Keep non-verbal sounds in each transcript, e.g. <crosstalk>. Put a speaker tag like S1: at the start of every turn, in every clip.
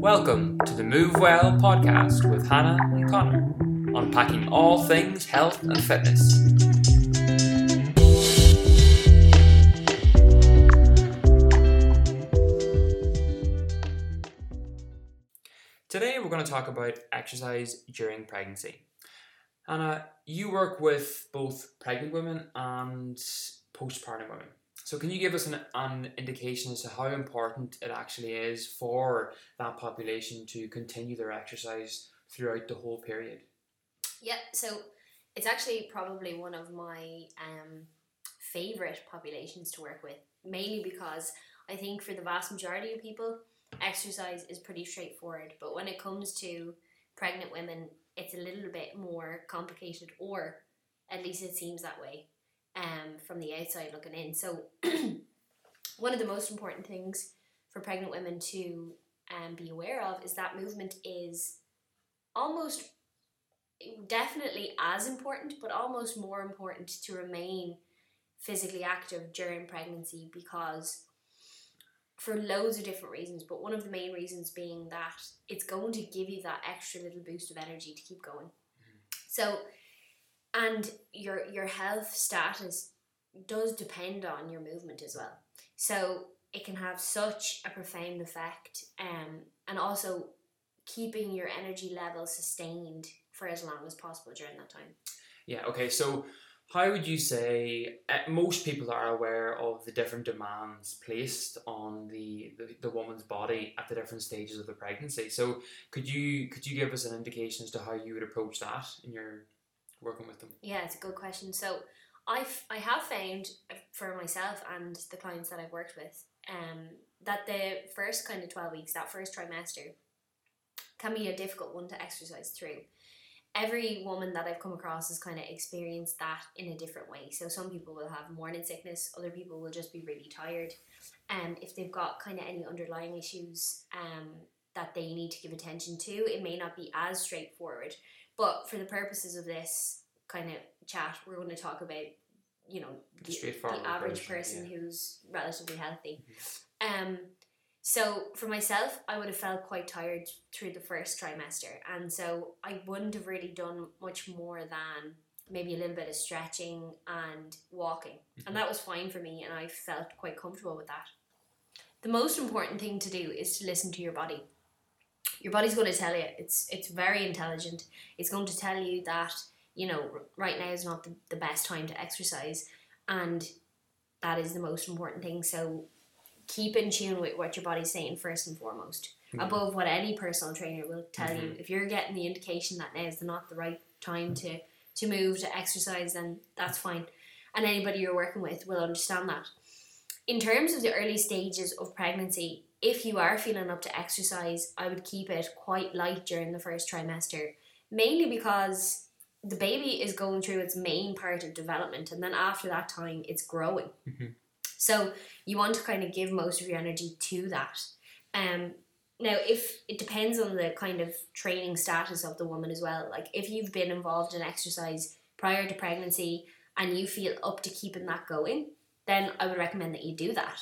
S1: Welcome to the Move Well podcast with Hannah and Connor, unpacking all things health and fitness. Today we're going to talk about exercise during pregnancy. Hannah, you work with both pregnant women and postpartum women. So, can you give us an, an indication as to how important it actually is for that population to continue their exercise throughout the whole period?
S2: Yeah, so it's actually probably one of my um, favorite populations to work with, mainly because I think for the vast majority of people, exercise is pretty straightforward. But when it comes to pregnant women, it's a little bit more complicated, or at least it seems that way um, from the outside looking in. So, <clears throat> one of the most important things for pregnant women to um, be aware of is that movement is almost definitely as important, but almost more important to remain physically active during pregnancy because for loads of different reasons, but one of the main reasons being that it's going to give you that extra little boost of energy to keep going. Mm-hmm. So, and your your health status does depend on your movement as well. So it can have such a profound effect, um, and also keeping your energy level sustained for as long as possible during that time.
S1: Yeah. Okay. So how would you say uh, most people are aware of the different demands placed on the, the, the woman's body at the different stages of the pregnancy so could you could you give us an indication as to how you would approach that in your working with them
S2: yeah it's a good question so I've I have found uh, for myself and the clients that I've worked with um, that the first kind of 12 weeks that first trimester can be a difficult one to exercise through every woman that I've come across has kind of experienced that in a different way. So some people will have morning sickness, other people will just be really tired. And if they've got kind of any underlying issues um, that they need to give attention to, it may not be as straightforward. But for the purposes of this kind of chat, we're going to talk about, you know, the, the average person yeah. who's relatively healthy. Mm-hmm. Um, so for myself, I would have felt quite tired through the first trimester, and so I wouldn't have really done much more than maybe a little bit of stretching and walking, mm-hmm. and that was fine for me, and I felt quite comfortable with that. The most important thing to do is to listen to your body. Your body's going to tell you it's it's very intelligent. It's going to tell you that you know right now is not the, the best time to exercise, and that is the most important thing. So keep in tune with what your body's saying first and foremost. Mm-hmm. Above what any personal trainer will tell mm-hmm. you. If you're getting the indication that now is not the right time to to move to exercise, then that's fine. And anybody you're working with will understand that. In terms of the early stages of pregnancy, if you are feeling up to exercise, I would keep it quite light during the first trimester, mainly because the baby is going through its main part of development, and then after that time, it's growing. Mm-hmm. So you want to kind of give most of your energy to that. Um, now, if it depends on the kind of training status of the woman as well, like if you've been involved in exercise prior to pregnancy and you feel up to keeping that going, then I would recommend that you do that.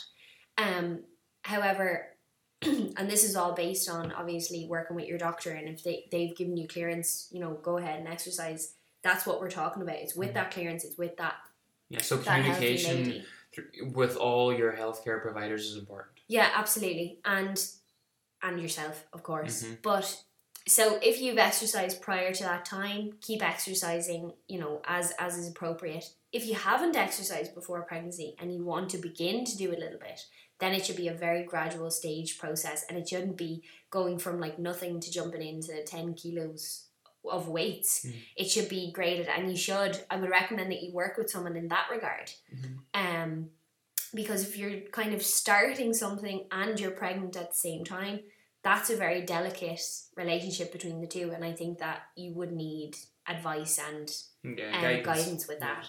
S2: Um, however, <clears throat> and this is all based on obviously working with your doctor, and if they, they've given you clearance, you know, go ahead and exercise. That's what we're talking about. It's with mm-hmm. that clearance, it's with that.
S1: Yeah, so communication with all your healthcare providers is important.
S2: Yeah, absolutely, and and yourself, of course. Mm-hmm. But so if you've exercised prior to that time, keep exercising. You know, as as is appropriate. If you haven't exercised before pregnancy and you want to begin to do a little bit, then it should be a very gradual stage process, and it shouldn't be going from like nothing to jumping into ten kilos of weights. Mm. It should be graded, and you should. I would recommend that you work with someone in that regard. Mm-hmm. Um, because if you're kind of starting something and you're pregnant at the same time, that's a very delicate relationship between the two, and I think that you would need advice and yeah, um, guidance. guidance. with that.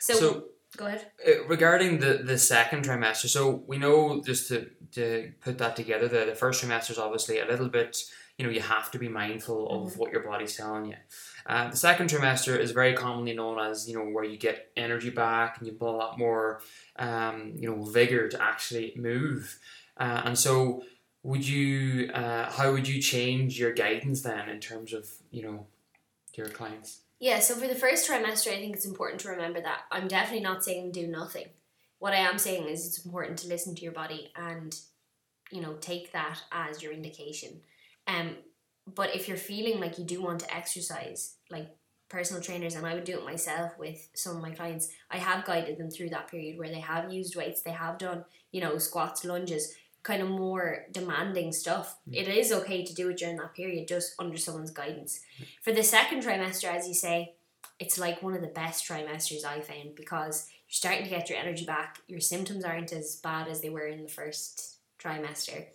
S2: So, so go ahead.
S1: Uh, regarding the the second trimester, so we know just to to put that together, the, the first trimester is obviously a little bit you know you have to be mindful of mm-hmm. what your body's telling you. Uh, the second trimester is very commonly known as you know where you get energy back and you have a lot more um, you know vigor to actually move, uh, and so would you uh, how would you change your guidance then in terms of you know your clients?
S2: Yeah, so for the first trimester, I think it's important to remember that I'm definitely not saying do nothing. What I am saying is it's important to listen to your body and, you know, take that as your indication. Um, but if you're feeling like you do want to exercise, like personal trainers, and I would do it myself with some of my clients, I have guided them through that period where they have used weights, they have done, you know, squats, lunges, kind of more demanding stuff.
S1: Mm.
S2: It is okay to do it during that period, just under someone's guidance. For the second trimester, as you say, it's like one of the best trimesters I found because you're starting to get your energy back. Your symptoms aren't as bad as they were in the first trimester.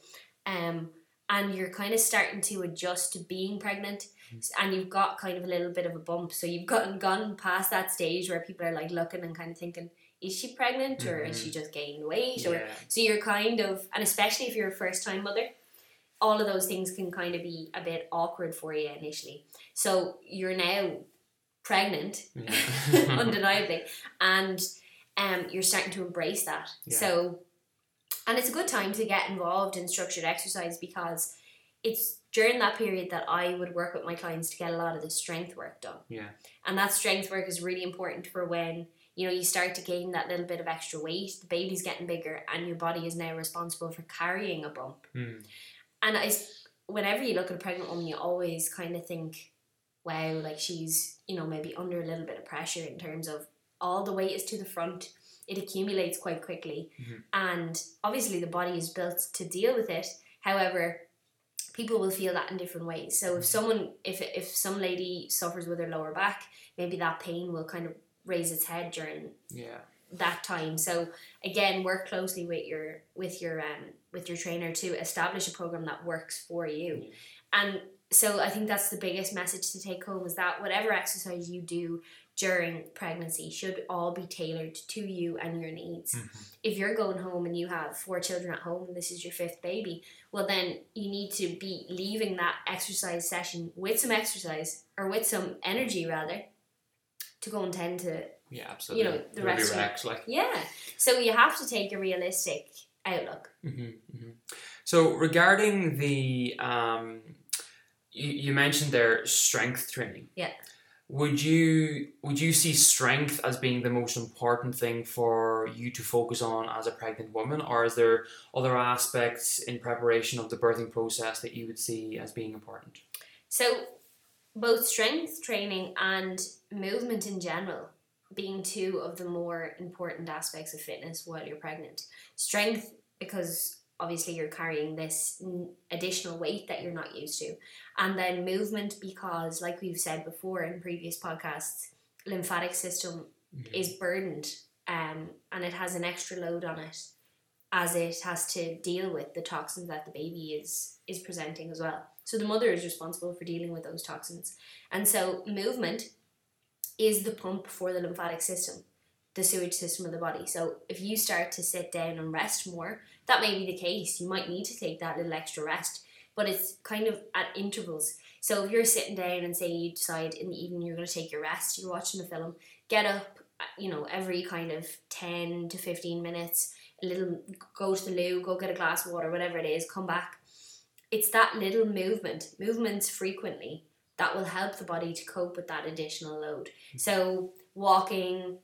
S2: Um, and you're kind of starting to adjust to being pregnant and you've got kind of a little bit of a bump. So you've gotten gone past that stage where people are like looking and kind of thinking, is she pregnant or is she just gaining weight? Or
S1: Yeah.
S2: so you're kind of and especially if you're a first time mother, all of those things can kind of be a bit awkward for you initially. So you're now pregnant
S1: Yeah. <laughs> <laughs>
S2: undeniably and um, you're starting to embrace that
S1: Yeah.
S2: so and it's a good time to get involved in structured exercise because it's during that period that I would work with my clients to get a lot of the strength work done
S1: Yeah.
S2: and that strength work is really important for when you know you start to gain that little bit of extra weight the baby's getting bigger and your body is now responsible for carrying a bump
S1: Mm.
S2: and I, whenever you look at a pregnant woman, you always kind of think, wow, like she's, you know, maybe under a little bit of pressure in terms of all the weight is to the front. It accumulates quite quickly.
S1: Mhm.
S2: And obviously, the body is built to deal with it. However, people will feel that in different ways. So, if
S1: Mhm.
S2: someone, if, if some lady suffers with her lower back, maybe that pain will kind of raise its head during
S1: Yeah.
S2: that time. So again, work closely with your with your um with your trainer to establish a program that works for you.
S1: Yeah.
S2: And so I think that's the biggest message to take home is that whatever exercise you do during pregnancy should all be tailored to you and your needs.
S1: Mhm.
S2: If you're going home and you have four children at home and this is your fifth baby, well then you need to be leaving that exercise session with some exercise or with some energy rather to go and tend to
S1: Yeah. Absolutely.
S2: you know, the rest
S1: be
S2: of
S1: relaxed, like.
S2: yeah. So you have to take a realistic outlook.
S1: hmm hmm So regarding the um, you, you mentioned there strength training.
S2: Yeah.
S1: Would you would you see strength as being the most important thing for you to focus on as a pregnant woman, or is there other aspects in preparation of the birthing process that you would see as being important?
S2: So both strength training and movement in general being two of the more important aspects of fitness while you're pregnant. Strength because obviously you're carrying this additional weight that you're not used to. And then movement because like we've said before in previous podcasts, lymphatic system is burdened um, and it has an extra load on it as it has to deal with the toxins that the baby is is presenting as well. So the mother is responsible for dealing with those toxins. And so movement is the pump for the lymphatic system, the sewage system of the body. So if you start to sit down and rest more, that may be the case. You might need to take that little extra rest, but it's kind of at intervals. So if you're sitting down and say you decide in the evening you're going to take your rest, you're watching a film, get up, uh, you know, every kind of 10 to 15 minutes, little go to the loo, go get a glass of water, whatever it is, come back. It's that little movement, movements frequently, that will help the body to cope with that additional load. So walking,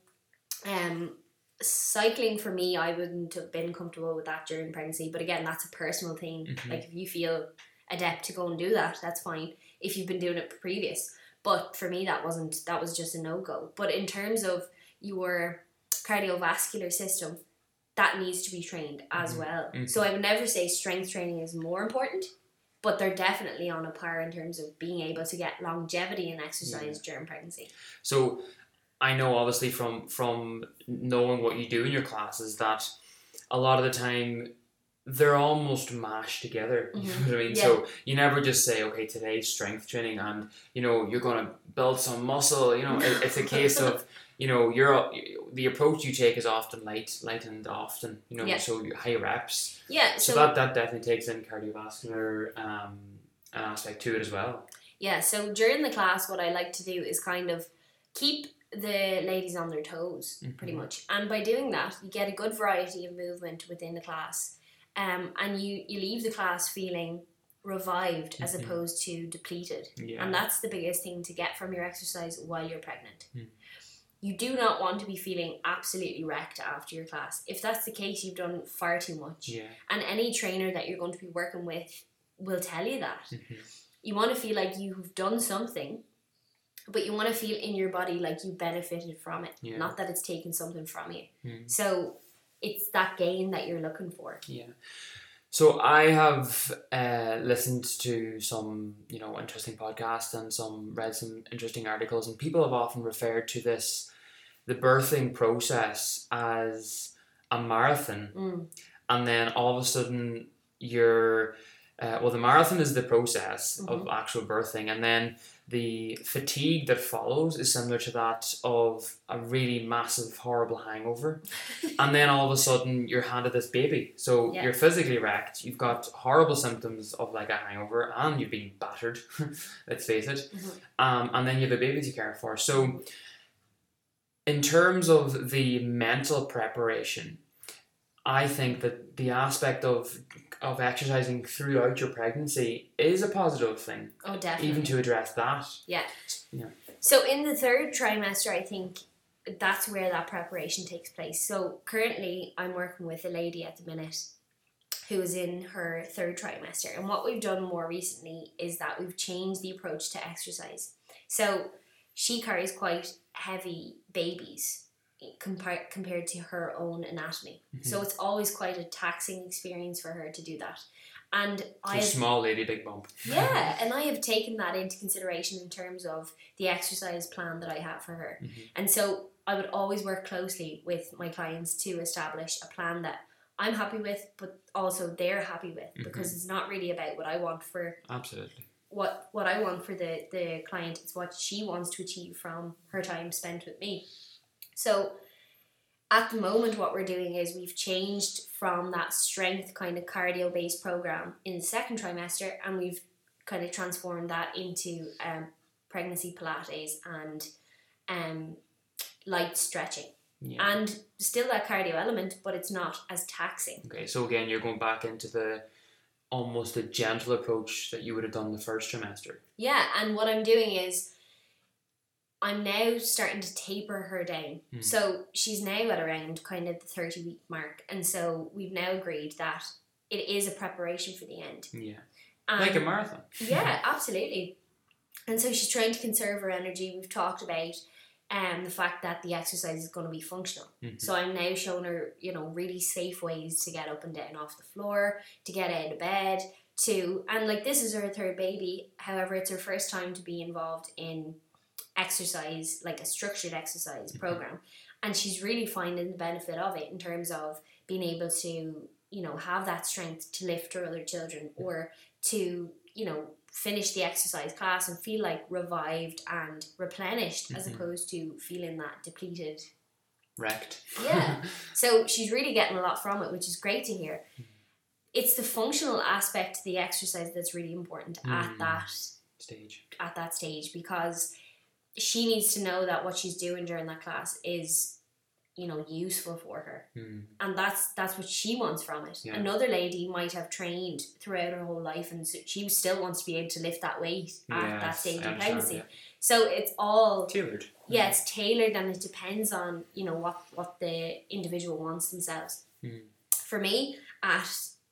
S2: um, cycling for me, I wouldn't have been comfortable with that during pregnancy. But again, that's a personal thing.
S1: Mhm.
S2: Like if you feel adept to go and do that, that's fine. If you've been doing it previous, but for me, that wasn't. That was just a no go. But in terms of your cardiovascular system, that needs to be trained as
S1: Mhm.
S2: well.
S1: Mhm.
S2: So I would never say strength training is more important, but they're definitely on a par in terms of being able to get longevity in exercise during pregnancy.
S1: So I know obviously from from knowing what you do in your classes that a lot of the time they're almost mashed together. <laughs> You know
S2: Mhm.
S1: what I mean?
S2: Yeah.
S1: So you never just say, okay, today's strength training and you know you're gonna build some muscle. You know, it, it's a case of you know you're the approach you take is often light, light and often. You know,
S2: Yeah.
S1: so high reps.
S2: Yeah,
S1: So,
S2: so,
S1: that that definitely takes in cardiovascular um, aspect to it as well.
S2: yeah, so during the class, what I like to do is kind of keep the ladies on their toes, pretty
S1: Mhm.
S2: much. And by doing that, you get a good variety of movement within the class. um, and you you leave the class feeling revived as
S1: Mhm.
S2: opposed to depleted.
S1: Yeah.
S2: And that's the biggest thing to get from your exercise while you're pregnant.
S1: Hmm.
S2: You do not want to be feeling absolutely wrecked after your class. If that's the case, you've done far too much.
S1: yeah.
S2: And any trainer that you're going to be working with will tell you that.
S1: Mhm.
S2: You want to feel like you've done something, but you want to feel in your body like you benefited from it,
S1: Yeah.
S2: not that it's taken something from you.
S1: Mm.
S2: So it's that gain that you're looking for.
S1: Yeah. So I have uh, listened to some, you know, interesting podcasts and some read some interesting articles, and people have often referred to this, the birthing process as a marathon,
S2: Mm.
S1: and then all of a sudden you're, uh, well, the marathon is the process of
S2: Mhm.
S1: actual birthing, and then the fatigue that follows is similar to that of a really massive, horrible hangover. <laughs> and then all of a sudden you're handed this baby. So
S2: Yeah.
S1: you're physically wrecked, you've got horrible symptoms of like a hangover, and you've been battered, <laughs> let's face it.
S2: Mhm.
S1: Um, and then you have a baby to care for. So, in terms of the mental preparation, I think that the aspect of of exercising throughout your pregnancy is a positive thing,
S2: Oh, definitely.
S1: even to address that. Yeah. Yeah.
S2: So in the third trimester, I think that's where that preparation takes place. So currently, I'm working with a lady at the minute who is in her third trimester, and what we've done more recently is that we've changed the approach to exercise. So she carries quite heavy babies compared compared to her own anatomy. So it's always quite a taxing experience for her to do that. And I
S1: small lady, big bump. <laughs>
S2: yeah, and I have taken that into consideration in terms of the exercise plan that I have for her.
S1: Mhm.
S2: And so I would always work closely with my clients to establish a plan that I'm happy with, but also they're happy with, because it's not really about what I want for
S1: Absolutely.
S2: what what I want for the the client. It's what she wants to achieve from her time spent with me. So at the moment, what we're doing is we've changed from that strength kind of cardio based program in the second trimester, and we've kind of transformed that into um, pregnancy Pilates and um, light stretching,
S1: Yeah.
S2: and still that cardio element, but it's not as taxing.
S1: Okay, so again, you're going back into the almost a gentle approach that you would have done the first trimester.
S2: Yeah, and what I'm doing is I'm now starting to taper her down.
S1: Hmm.
S2: So she's now at around kind of the 30 week mark. And so we've now agreed that it is a preparation for the end.
S1: Yeah.
S2: And
S1: like a marathon.
S2: yeah, <laughs> absolutely. And so she's trying to conserve her energy. We've talked about um, the fact that the exercise is going to be functional.
S1: Mhm.
S2: So I'm now showing her, you know, really safe ways to get up and down off the floor, to get out of bed, to and like this is her third baby. However, it's her first time to be involved in exercise, like a structured exercise
S1: Mhm.
S2: program, and she's really finding the benefit of it in terms of being able to, you know, have that strength to lift her other children or to, you know, finish the exercise class and feel like revived and replenished as
S1: Mhm.
S2: opposed to feeling that depleted
S1: Wrecked.
S2: Yeah. <laughs> so she's really getting a lot from it, which is great to hear. It's the functional aspect to the exercise that's really important at
S1: Mm.
S2: that
S1: Stage.
S2: at that stage because she needs to know that what she's doing during that class is, you know, useful for her.
S1: Mm.
S2: And that's that's what she wants from it.
S1: Yeah.
S2: Another lady might have trained throughout her whole life and so she still wants to be able to lift that weight at that stage of pregnancy.
S1: yeah.
S2: So it's all
S1: Tailored.
S2: yeah, it's tailored and it depends on you know what what the individual wants themselves.
S1: Mm.
S2: For me, at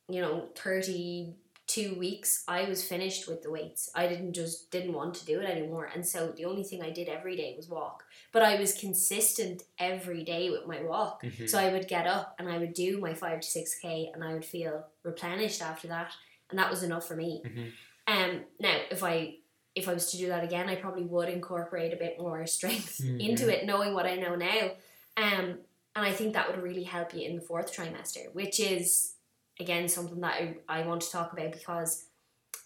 S2: you know thirty two weeks, I was finished with the weights. I didn't just didn't want to do it anymore, and so the only thing I did every day was walk. But I was consistent every day with my walk.
S1: Mhm.
S2: So I would get up and I would do my five to six k, and I would feel replenished after that, and that was enough for me.
S1: Mhm.
S2: Um, now if I if I was to do that again, I probably would incorporate a bit more strength
S1: Mhm.
S2: into it, knowing what I know now. Um, and I think that would really help you in the fourth trimester, which is again something that I, I want to talk about because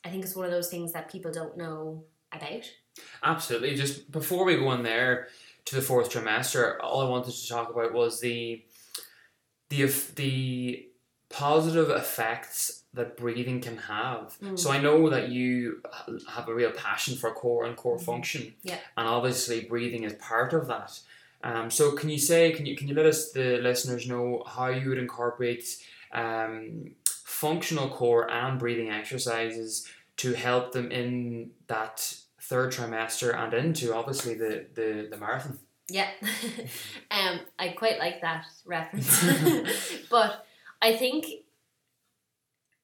S2: I think it's one of those things that people don't know about.
S1: Absolutely. Just before we go in there to the fourth trimester, all I wanted to talk about was the the the positive effects that breathing can have.
S2: Mm.
S1: So I know that you have a real passion for core and core
S2: Mhm.
S1: function,
S2: Yeah.
S1: and obviously breathing is part of that. Um, so can you say, can you can you let us the listeners know how you would incorporate um, functional core and breathing exercises to help them in that third trimester and into obviously the, the, the marathon.
S2: Yeah, <laughs> um, I quite like that reference, <laughs> <laughs> but I think,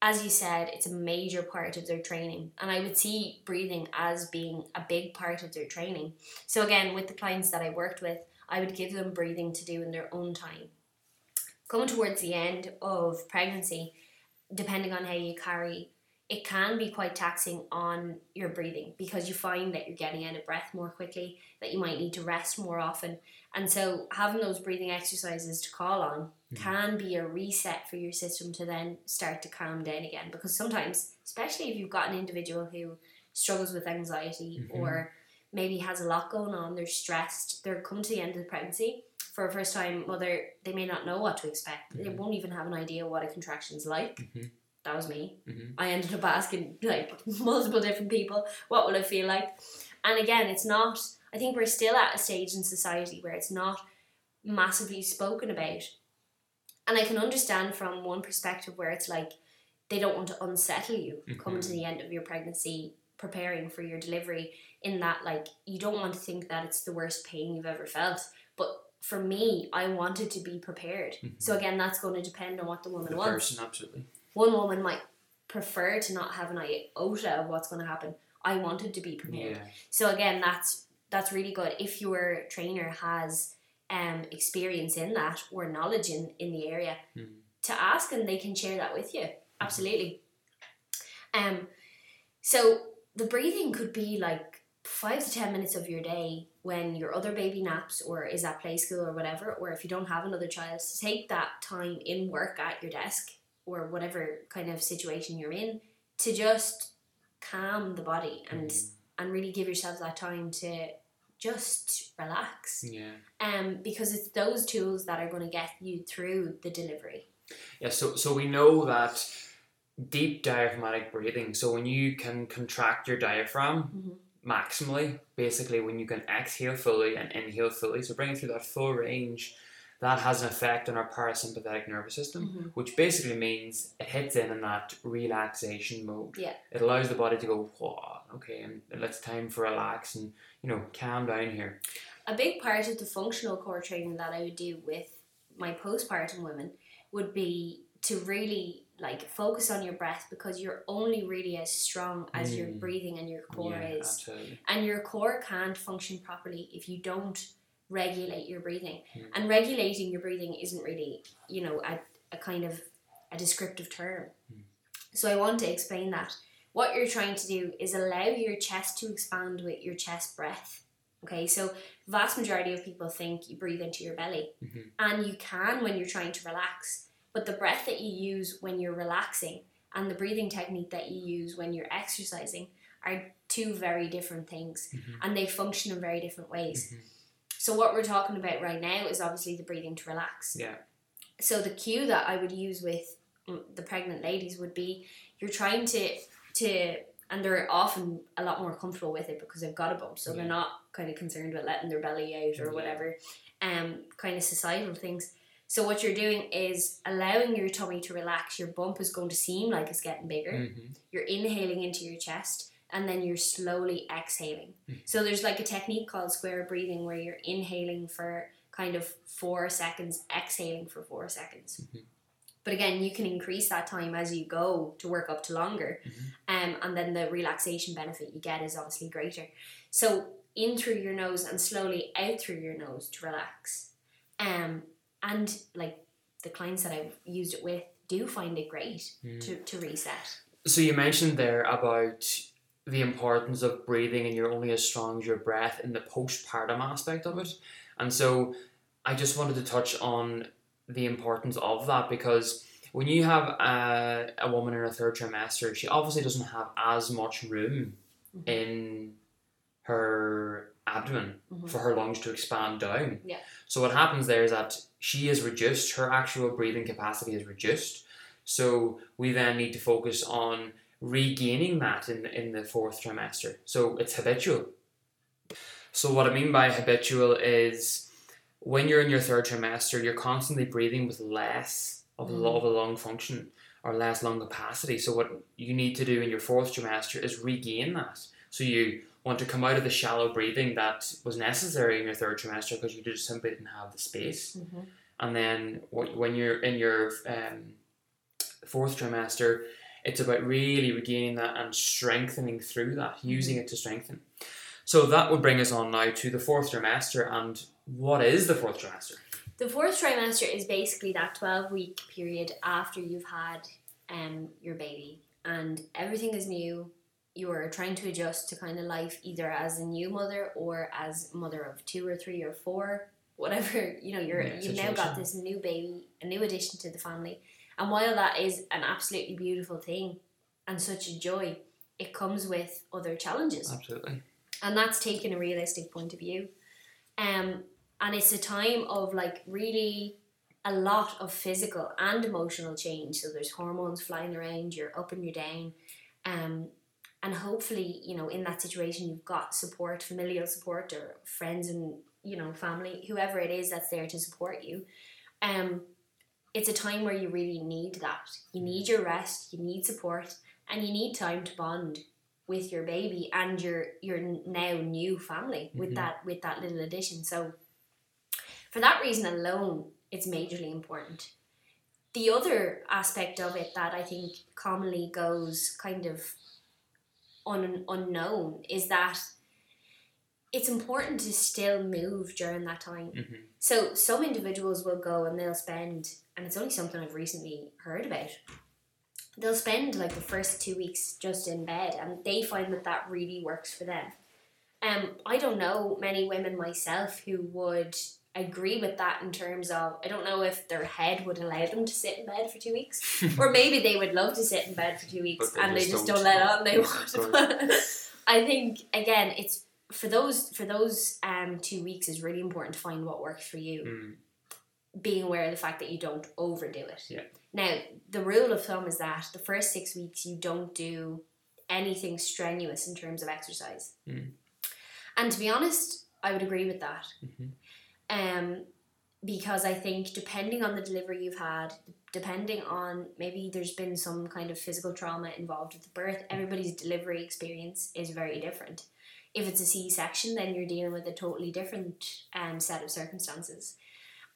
S2: as you said, it's a major part of their training, and I would see breathing as being a big part of their training. So again, with the clients that I worked with, I would give them breathing to do in their own time. Coming towards the end of pregnancy, depending on how you carry it can be quite taxing on your breathing because you find that you're getting out of breath more quickly, that you might need to rest more often. And so, having those breathing exercises to call on mm-hmm. can be a reset for your system to then start to calm down again. Because sometimes, especially if you've got an individual who struggles with anxiety mm-hmm. or maybe has a lot going on, they're stressed, they're coming to the end of the pregnancy. For a first time mother, they may not know what to expect. Mm-hmm. They won't even have an idea what a contraction is like
S1: mm-hmm
S2: that was me.
S1: Mm-hmm.
S2: I ended up asking like <laughs> multiple different people, what will it feel like? And again, it's not. I think we're still at a stage in society where it's not massively spoken about. And I can understand from one perspective where it's like they don't want to unsettle you
S1: mm-hmm.
S2: coming to the end of your pregnancy, preparing for your delivery, in that like you don't want to think that it's the worst pain you've ever felt. But for me, I wanted to be prepared.
S1: Mm-hmm.
S2: So again, that's going to depend on what the woman
S1: the
S2: wants.
S1: Person, absolutely
S2: one woman might prefer to not have an iota of what's going to happen. I wanted to be prepared.
S1: Yeah.
S2: So again, that's that's really good. If your trainer has um experience in that or knowledge in in the area,
S1: mm.
S2: to ask and they can share that with you. Absolutely. Um, so the breathing could be like five to ten minutes of your day when your other baby naps or is at play school or whatever, or if you don't have another child, to take that time in work at your desk or whatever kind of situation you're in to just calm the body and mm. and really give yourself that time to just relax.
S1: Yeah.
S2: Um, because it's those tools that are going to get you through the delivery.
S1: Yeah. So so we know that deep diaphragmatic breathing. So when you can contract your diaphragm
S2: mm-hmm.
S1: Maximally, basically when you can exhale fully and inhale fully, so bringing through that full range that has an effect on our parasympathetic nervous system,
S2: mm-hmm.
S1: which basically means it hits in in that relaxation mode.
S2: Yeah.
S1: It allows the body to go, okay, and it's time for relax and you know calm down here.
S2: A big part of the functional core training that I would do with my postpartum women would be to really like focus on your breath because you're only really as strong as mm. your breathing and your core
S1: yeah,
S2: is.
S1: Absolutely.
S2: And your core can't function properly if you don't regulate your breathing.
S1: Mm.
S2: And regulating your breathing isn't really, you know, a, a kind of a descriptive term.
S1: Mm.
S2: So I want to explain that. What you're trying to do is allow your chest to expand with your chest breath. Okay, so vast majority of people think you breathe into your belly,
S1: mm-hmm.
S2: and you can when you're trying to relax. But the breath that you use when you're relaxing and the breathing technique that you use when you're exercising are two very different things,
S1: mm-hmm.
S2: and they function in very different ways.
S1: Mm-hmm.
S2: So what we're talking about right now is obviously the breathing to relax.
S1: Yeah.
S2: So the cue that I would use with the pregnant ladies would be you're trying to to and they're often a lot more comfortable with it because they've got a bump, so
S1: yeah.
S2: they're not kind of concerned with letting their belly out or
S1: yeah.
S2: whatever, um, kind of societal things. So what you're doing is allowing your tummy to relax. Your bump is going to seem like it's getting bigger.
S1: Mm-hmm.
S2: You're inhaling into your chest, and then you're slowly exhaling.
S1: Mm-hmm.
S2: So there's like a technique called square breathing where you're inhaling for kind of four seconds, exhaling for four seconds.
S1: Mm-hmm.
S2: But again, you can increase that time as you go to work up to longer,
S1: mm-hmm.
S2: um, and then the relaxation benefit you get is obviously greater. So in through your nose and slowly out through your nose to relax. Um, and like the clients that I've used it with do find it great
S1: mm.
S2: to, to reset.
S1: So you mentioned there about the importance of breathing and you're only as strong as your breath in the postpartum aspect of it. And so I just wanted to touch on the importance of that because when you have a, a woman in her third trimester, she obviously doesn't have as much room
S2: Mhm.
S1: in her abdomen
S2: Mhm.
S1: for her lungs to expand down.
S2: Yeah.
S1: So what happens there is that she is reduced, her actual breathing capacity is reduced. So we then need to focus on regaining that in, in the fourth trimester. So it's habitual. So what I mean by habitual is when you're in your third trimester, you're constantly breathing with less of,
S2: Mm.
S1: of a lung function. or less lung capacity. So what you need to do in your fourth trimester is regain that. So you want to come out of the shallow breathing that was necessary in your third trimester because you just simply didn't have the space.
S2: Mm-hmm.
S1: And then when you're in your um, fourth trimester, it's about really regaining that and strengthening through that, using it to strengthen. So that would bring us on now to the fourth trimester. And what is the fourth trimester?
S2: The fourth trimester is basically that 12 week period after you've had um, your baby and everything is new. You are trying to adjust to kind of life either as a new mother or as mother of two or three or four, whatever, <laughs> you know, you're
S1: Yeah,
S2: you've now got this new baby, a new addition to the family. And while that is an absolutely beautiful thing and such a joy, it comes with other challenges.
S1: Absolutely.
S2: and that's taking a realistic point of view. Um and it's a time of like really a lot of physical and emotional change. So there's hormones flying around you're up and you're down. Um and hopefully you know in that situation you've got support familial support or friends and you know family whoever it is that's there to support you. Um it's a time where you really need that. You need your rest you need support and you need time to bond with your baby and your your now new family with
S1: Mhm.
S2: that with that little addition. So for that reason alone it's majorly important. The other aspect of it that i think commonly goes kind of un, unknown is that it's important to still move during that time
S1: hmm
S2: so some individuals will go and they'll spend, and it's only something I've recently heard about. They'll spend like the first two weeks just in bed, and they find that that really works for them. Um, I don't know many women myself who would agree with that in terms of I don't know if their head would allow them to sit in bed for two weeks, <laughs> or maybe they would love to sit in bed for two weeks
S1: they
S2: and they
S1: just
S2: just
S1: don't.
S2: don't let on they want. But <laughs> I think again, it's for those for those um two weeks is really important to find what works for you
S1: Mm.
S2: being aware of the fact that you don't overdo it.
S1: Yeah.
S2: Now, the rule of thumb is that the first six weeks you don't do anything strenuous in terms of exercise.
S1: Mm.
S2: And to be honest, I would agree with that.
S1: Mhm.
S2: Um, because I think depending on the delivery you've had, depending on maybe there's been some kind of physical trauma involved with the birth, everybody's delivery experience is very different. If it's a C section, then you're dealing with a totally different um, set of circumstances.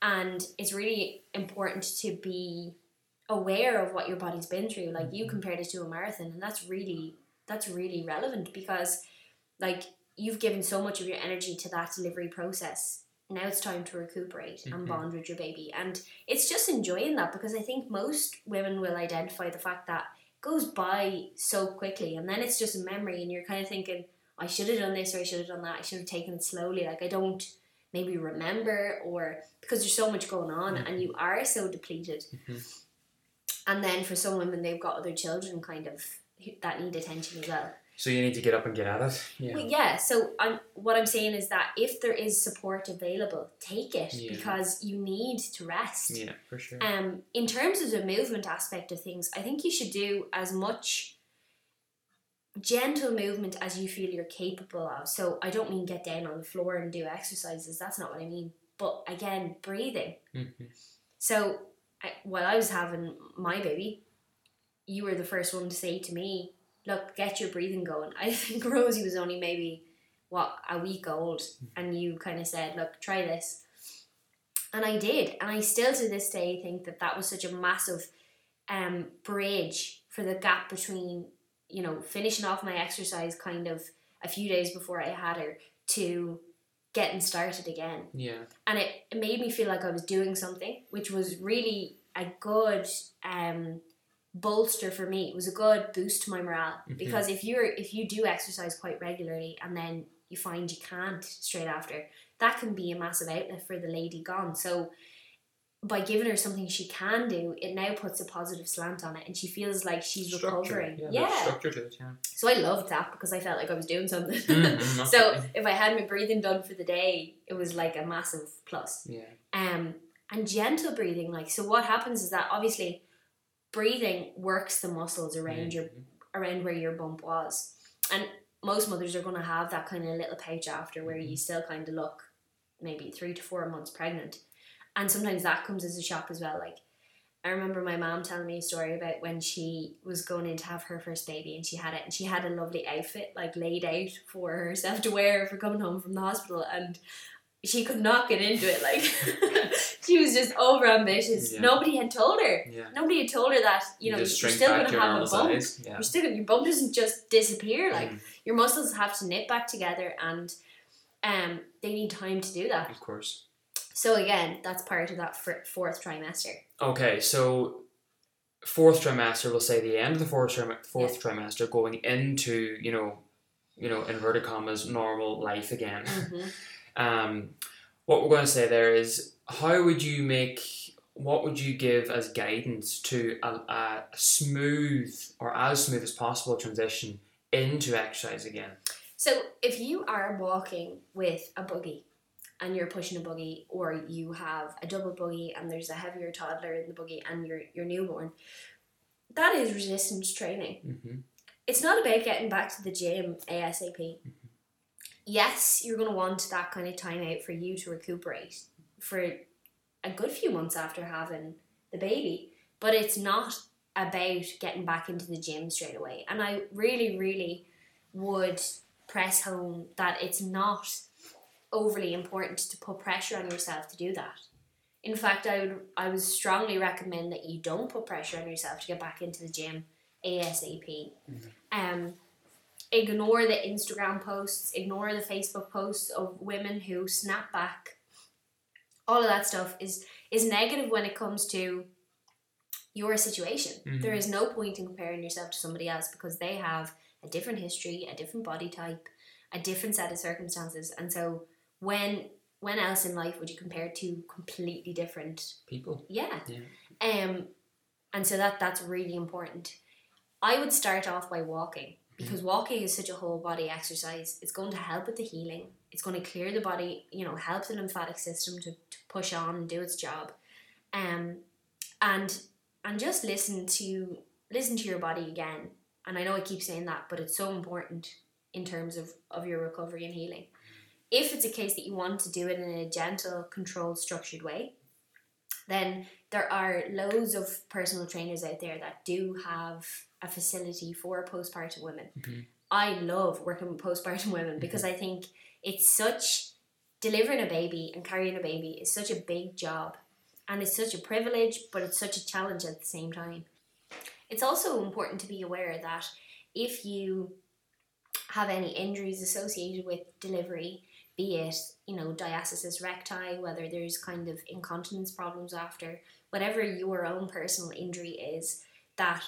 S2: And it's really important to be aware of what your body's been through. Like you
S1: Mhm.
S2: compared it to a marathon, and that's really that's really relevant because like you've given so much of your energy to that delivery process. Now it's time to recuperate and
S1: Mhm.
S2: bond with your baby. And it's just enjoying that because I think most women will identify the fact that it goes by so quickly and then it's just a memory and you're kind of thinking, I should have done this or I should have done that. I should have taken it slowly. Like I don't maybe remember or because there's so much going on and you are so depleted.
S1: Mhm.
S2: And then for some women, they've got other children kind of that need attention as well.
S1: So you need to get up and get at it. Yeah.
S2: Well, yeah. So I'm what I'm saying is that if there is support available, take it
S1: Yeah.
S2: because you need to rest.
S1: Yeah, for sure.
S2: Um, in terms of the movement aspect of things, I think you should do as much gentle movement as you feel you're capable of. So I don't mean get down on the floor and do exercises. That's not what I mean. But again, breathing.
S1: Mhm.
S2: So I, while I was having my baby, you were the first one to say to me, "Look, get your breathing going." I think <laughs> Rosie was only maybe what a week old, and you kind of said, "Look, try this," and I did, and I still to this day think that that was such a massive um, bridge for the gap between you know finishing off my exercise kind of a few days before I had her to getting started again
S1: Yeah.
S2: and it, it made me feel like I was doing something, which was really a good um, bolster for me. It was a good boost to my morale
S1: Mhm.
S2: because if you're if you do exercise quite regularly and then you find you can't straight after, that can be a massive outlet for the lady gone. So by giving her something she can do, it now puts a positive slant on it, and she feels like she's
S1: Structure.
S2: recovering.
S1: Yeah.
S2: yeah.
S1: Structure to it. Yeah.
S2: So I loved that because I felt like I was doing something. <laughs>
S1: Mhm,
S2: so if I had my breathing done for the day, it was like a massive plus.
S1: Yeah.
S2: Um, and gentle breathing, like so, what happens is that obviously breathing works the muscles around your
S1: Mhm.
S2: around where your bump was, and most mothers are going to have that kind of little pouch after where you still kind of look maybe three to four months pregnant, and sometimes that comes as a shock as well. Like, I remember my mom telling me a story about when she was going in to have her first baby and she had it and she had a lovely outfit like laid out for herself to wear for coming home from the hospital and she could not get into it like <laughs> <laughs> she was just over ambitious.
S1: Yeah.
S2: Nobody had told her.
S1: Yeah.
S2: Nobody had told her that, you know, you're still gonna
S1: your
S2: have a bump.
S1: Yeah.
S2: You're still your bump doesn't just disappear. Like
S1: Mm,
S2: your muscles have to knit back together and um they need time to do that.
S1: of course.
S2: So again, that's part of that fourth trimester.
S1: Okay, so fourth trimester, we'll say the end of the fourth trim- fourth trimester, going into you know, you know, inverted commas, normal life again.
S2: Mm-hmm. <laughs>
S1: Um, what we're going to say there is, how would you make? What would you give as guidance to a, a smooth or as smooth as possible transition into exercise again?
S2: So if you are walking with a buggy and you're pushing a buggy, or you have a double buggy and there's a heavier toddler in the buggy and you're you're newborn, that is resistance training.
S1: Mm-hmm.
S2: It's not about getting back to the gym ASAP. Yes, you're going to want that kind of time out for you to recuperate for a good few months after having the baby, but it's not about getting back into the gym straight away. And I really, really would press home that it's not overly important to put pressure on yourself to do that. In fact, I would I would strongly recommend that you don't put pressure on yourself to get back into the gym ASAP. Um, ignore the Instagram posts, ignore the Facebook posts of women who snap back. All of that stuff is is negative when it comes to your situation.
S1: Mhm.
S2: There is no point in comparing yourself to somebody else because they have a different history, a different body type, a different set of circumstances, and so when when else in life would you compare two completely different
S1: People.
S2: yeah.
S1: Yeah.
S2: Um, and so that that's really important. I would start off by walking because walking is such a whole body exercise. It's going to help with the healing. It's going to clear the body. You know, help the lymphatic system to, to push on and do its job. Um, and and just listen to listen to your body again. And I know I keep saying that, but it's so important in terms of of your recovery and healing. If it's a case that you want to do it in a gentle, controlled, structured way, then there are loads of personal trainers out there that do have a facility for postpartum women.
S1: Mhm.
S2: I love working with postpartum women because I think it's such delivering a baby and carrying a baby is such a big job and it's such a privilege, but it's such a challenge at the same time. It's also important to be aware that if you have any injuries associated with delivery, be it, you know, diastasis recti, whether there's kind of incontinence problems after, whatever your own personal injury is, that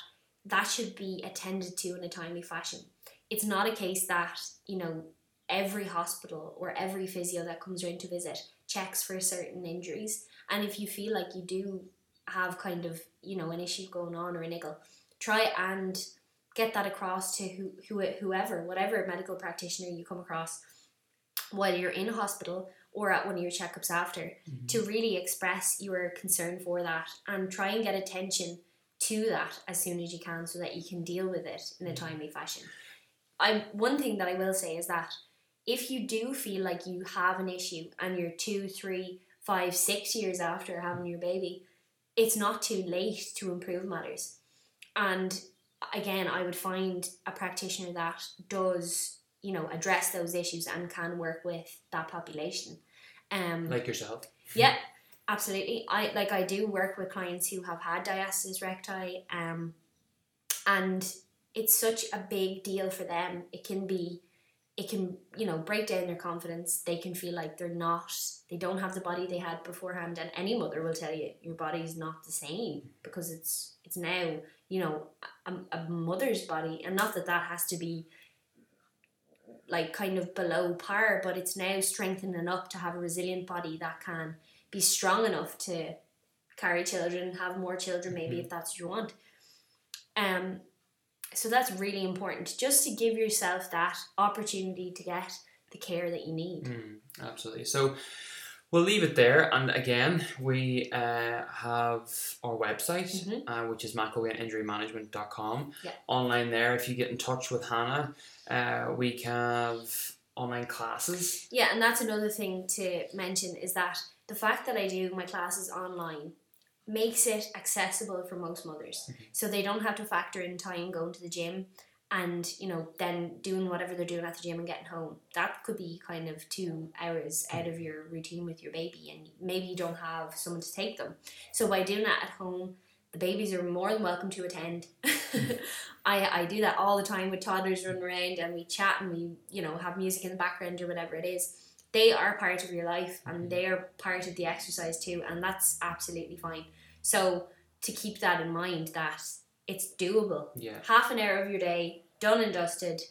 S2: that should be attended to in a timely fashion. It's not a case that, you know, every hospital or every physio that comes around to visit checks for certain injuries. And if you feel like you do have kind of, you know, an issue going on or a niggle, try and get that across to who, who, whoever, whatever medical practitioner you come across, while you're in hospital or at one of your checkups after, mm-hmm. to really express your concern for that and try and get attention to that as soon as you can so that you can deal with it in a mm-hmm. timely fashion. I one thing that I will say is that if you do feel like you have an issue and you're two, three, five, six years after having your baby, it's not too late to improve matters. And again, I would find a practitioner that does, you know, address those issues and can work with that population. Um,
S1: Like yourself.
S2: yeah, absolutely. I like I do work with clients who have had diastasis recti, um, and it's such a big deal for them. It can be, it can you know break down their confidence. They can feel like they're not, they don't have the body they had beforehand. And any mother will tell you your body is not the same because it's it's now you know a, a mother's body, and not that that has to be like kind of below par, but it's now strengthened enough to have a resilient body that can be strong enough to carry children, have more children, maybe if that's what you want. Um, so that's really important, just to give yourself that opportunity to get the care that you need.
S1: Mm, absolutely. So we'll leave it there. And again, we uh, have our website,
S2: Mhm.
S1: uh, which is macroinjurymanagement.com.
S2: Yeah.
S1: Online there, if you get in touch with Hannah, uh, we can have online classes.
S2: Yeah, and that's another thing to mention is that the fact that I do my classes online, makes it accessible for most mothers.
S1: Mhm.
S2: So they don't have to factor in time going to the gym and, you know, then doing whatever they're doing at the gym and getting home. That could be kind of two hours out of your routine with your baby and maybe you don't have someone to take them. So by doing that at home, the babies are more than welcome to attend. <laughs> I, I do that all the time with toddlers running around and we chat and we, you know, have music in the background or whatever it is. They are part of your life and mm-hmm. they are part of the exercise too, and that's absolutely fine. So to keep that in mind that it's doable.
S1: Yeah.
S2: Half an hour of your day, done and dusted,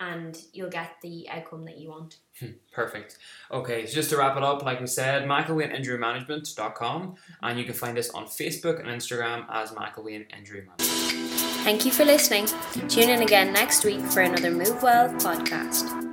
S2: and you'll get the outcome that you want.
S1: Hmm, perfect. Okay, so just to wrap it up, like we said, McElwainInjuryManagement.com and you can find us on Facebook and Instagram as McElwain Injury Management.
S2: Thank you for listening. Tune in again next week for another Move Well podcast.